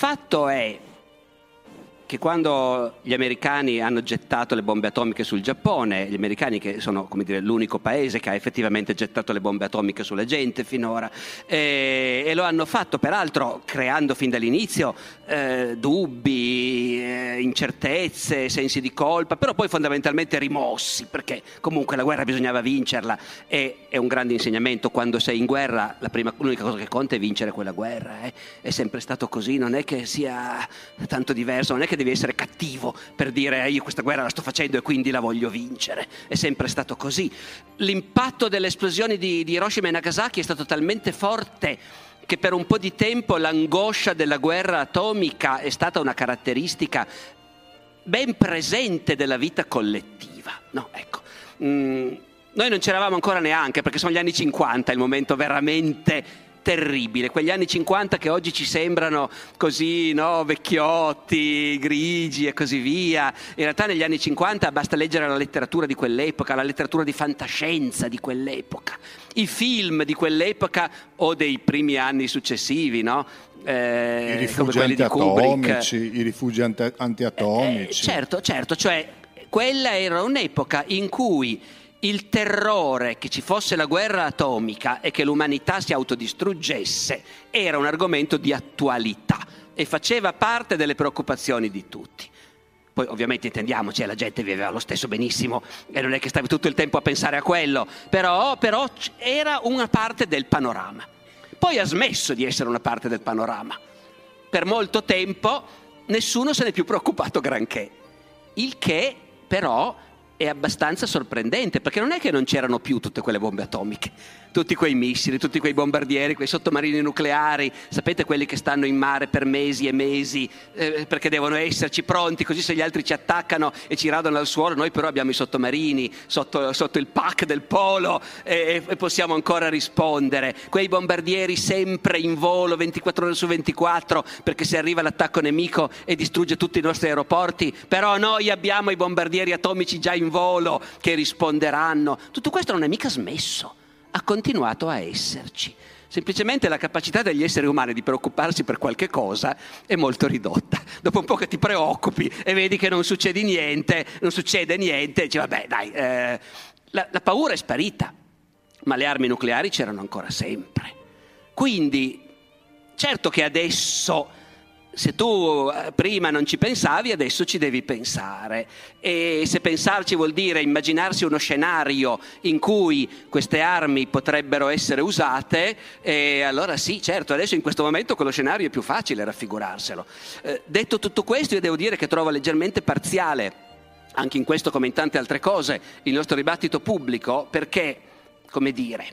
Fatto è che quando gli americani hanno gettato le bombe atomiche sul Giappone, gli americani che sono come dire, l'unico paese che ha effettivamente gettato le bombe atomiche sulla gente finora, e, e lo hanno fatto peraltro creando fin dall'inizio eh, dubbi, eh, incertezze, sensi di colpa, però poi fondamentalmente rimossi, perché comunque la guerra bisognava vincerla e è un grande insegnamento, quando sei in guerra prima, l'unica cosa che conta è vincere quella guerra, eh. è sempre stato così, non è che sia tanto diverso, non è che devi essere cattivo per dire eh, io questa guerra la sto facendo e quindi la voglio vincere. È sempre stato così. L'impatto delle esplosioni di, di Hiroshima e Nagasaki è stato talmente forte che per un po' di tempo l'angoscia della guerra atomica è stata una caratteristica ben presente della vita collettiva. No, ecco. Mm, noi non c'eravamo ancora neanche perché sono gli anni 50, il momento veramente terribile, quegli anni 50 che oggi ci sembrano così no, vecchiotti, grigi e così via. In realtà negli anni 50 basta leggere la letteratura di quell'epoca, la letteratura di fantascienza di quell'epoca, i film di quell'epoca o dei primi anni successivi, no? Eh, I rifugi antiatomici, i rifugi anti- antiatomici. Eh, certo, certo, cioè quella era un'epoca in cui il terrore che ci fosse la guerra atomica e che l'umanità si autodistruggesse era un argomento di attualità e faceva parte delle preoccupazioni di tutti. Poi ovviamente intendiamoci, la gente viveva lo stesso benissimo e non è che stavi tutto il tempo a pensare a quello, però, però era una parte del panorama. Poi ha smesso di essere una parte del panorama. Per molto tempo nessuno se n'è più preoccupato granché, il che però è abbastanza sorprendente, perché non è che non c'erano più tutte quelle bombe atomiche, tutti quei missili, tutti quei bombardieri, quei sottomarini nucleari, sapete quelli che stanno in mare per mesi e mesi eh, perché devono esserci pronti, così se gli altri ci attaccano e ci radono al suolo, noi però abbiamo i sottomarini sotto, sotto il pack del polo e, e, possiamo ancora rispondere. Quei bombardieri sempre in volo 24 ore su 24 perché se arriva l'attacco nemico e distrugge tutti i nostri aeroporti, però noi abbiamo i bombardieri atomici già in volo che risponderanno. Tutto questo non è mica smesso ha continuato a esserci. Semplicemente la capacità degli esseri umani di preoccuparsi per qualche cosa è molto ridotta. Dopo un po' che ti preoccupi e vedi che non succede niente, non succede niente, dici vabbè dai, eh, la, la paura è sparita, ma le armi nucleari c'erano ancora sempre. Quindi, certo che adesso se tu eh, prima non ci pensavi, adesso ci devi pensare. E se pensarci vuol dire immaginarsi uno scenario in cui queste armi potrebbero essere usate, allora sì, certo, adesso in questo momento quello scenario è più facile raffigurarselo. Eh, detto tutto questo, io devo dire che trovo leggermente parziale, anche in questo come in tante altre cose, il nostro dibattito pubblico, perché, come dire,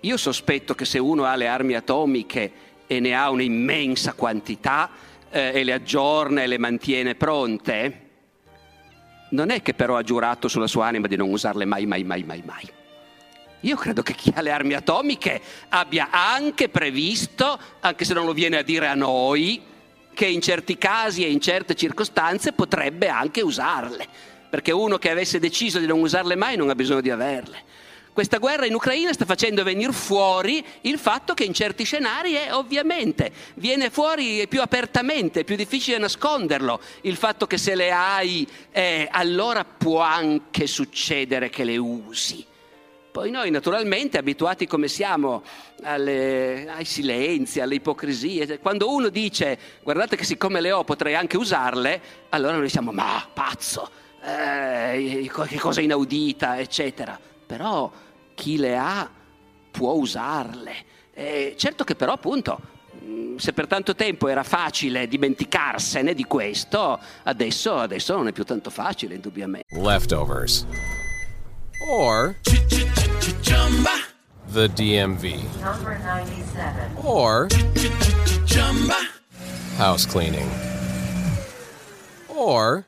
io sospetto che se uno ha le armi atomiche, e ne ha un'immensa quantità eh, e le aggiorna e le mantiene pronte, non è che però ha giurato sulla sua anima di non usarle mai, mai, mai, mai, mai. Io credo che chi ha le armi atomiche abbia anche previsto, anche se non lo viene a dire a noi, che in certi casi e in certe circostanze potrebbe anche usarle, perché uno che avesse deciso di non usarle mai non ha bisogno di averle. Questa guerra in Ucraina sta facendo venire fuori il fatto che in certi scenari è ovviamente, viene fuori più apertamente, è più difficile nasconderlo, il fatto che se le hai eh, allora può anche succedere che le usi. Poi noi naturalmente, abituati come siamo alle, ai silenzi, alle ipocrisie, quando uno dice guardate che siccome le ho potrei anche usarle, allora noi diciamo ma pazzo, eh, che cosa inaudita, eccetera. Però chi le ha può usarle. Eh, certo che però appunto mm, se per tanto tempo era facile dimenticarsene di questo, adesso, adesso non è più tanto facile, indubbiamente. Leftovers. Or the DMV. Or house cleaning, or